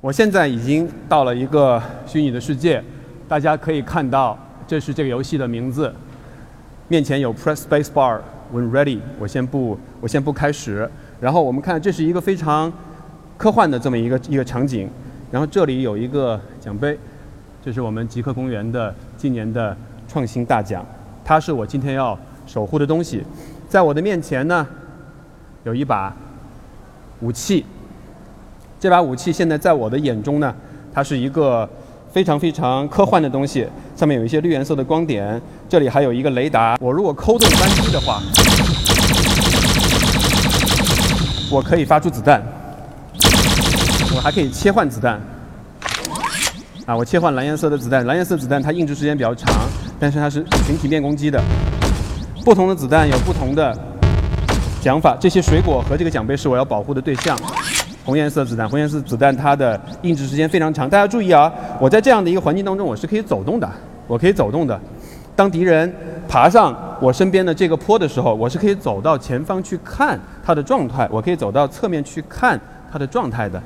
我现在已经到了一个虚拟的世界，大家可以看到，这是这个游戏的名字。面前有 Press Space Bar when ready。我先不，我先不开始。然后我们看，这是一个非常科幻的这么一个一个场景。然后这里有一个奖杯，这是我们极客公园的今年的创新大奖，它是我今天要守护的东西。在我的面前呢，有一把武器。这把武器现在在我的眼中呢，它是一个非常非常科幻的东西，上面有一些绿颜色的光点，这里还有一个雷达。我如果扣动扳机的话，我可以发出子弹，我还可以切换子弹。啊，我切换蓝颜色的子弹，蓝颜色子弹它硬直时间比较长，但是它是群体面攻击的。不同的子弹有不同的讲法，这些水果和这个奖杯是我要保护的对象。红颜色子弹，红颜色子弹它的硬直时间非常长。大家注意啊，我在这样的一个环境当中，我是可以走动的，我可以走动的。当敌人爬上我身边的这个坡的时候，我是可以走到前方去看它的状态，我可以走到侧面去看它的状态的。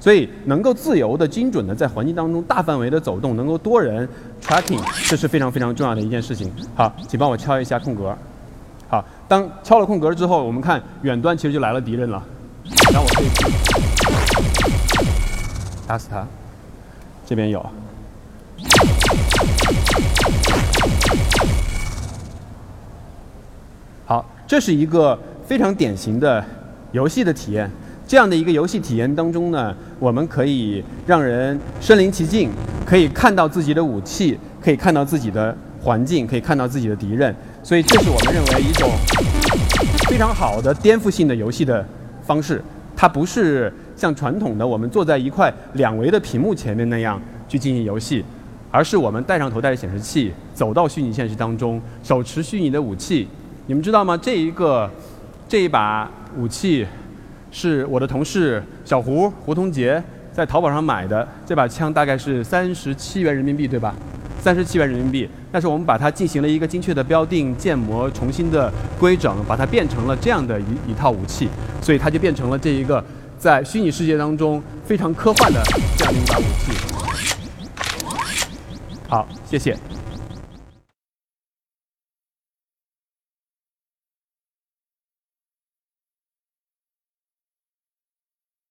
所以能够自由的、精准的在环境当中大范围的走动，能够多人 tracking，这是非常非常重要的一件事情。好，请帮我敲一下空格。好，当敲了空格之后，我们看远端其实就来了敌人了。然后我可以打死他，这边有。好，这是一个非常典型的游戏的体验。这样的一个游戏体验当中呢，我们可以让人身临其境，可以看到自己的武器，可以看到自己的环境，可以看到自己的敌人。所以，这是我们认为一种非常好的颠覆性的游戏的方式。它不是像传统的我们坐在一块两维的屏幕前面那样去进行游戏，而是我们戴上头戴着显示器，走到虚拟现实当中，手持虚拟的武器。你们知道吗？这一个这一把武器是我的同事小胡胡同杰在淘宝上买的。这把枪大概是三十七元人民币，对吧？三十七元人民币。但是我们把它进行了一个精确的标定、建模、重新的规整，把它变成了这样的一一套武器，所以它就变成了这一个在虚拟世界当中非常科幻的这样一把武器。好，谢谢。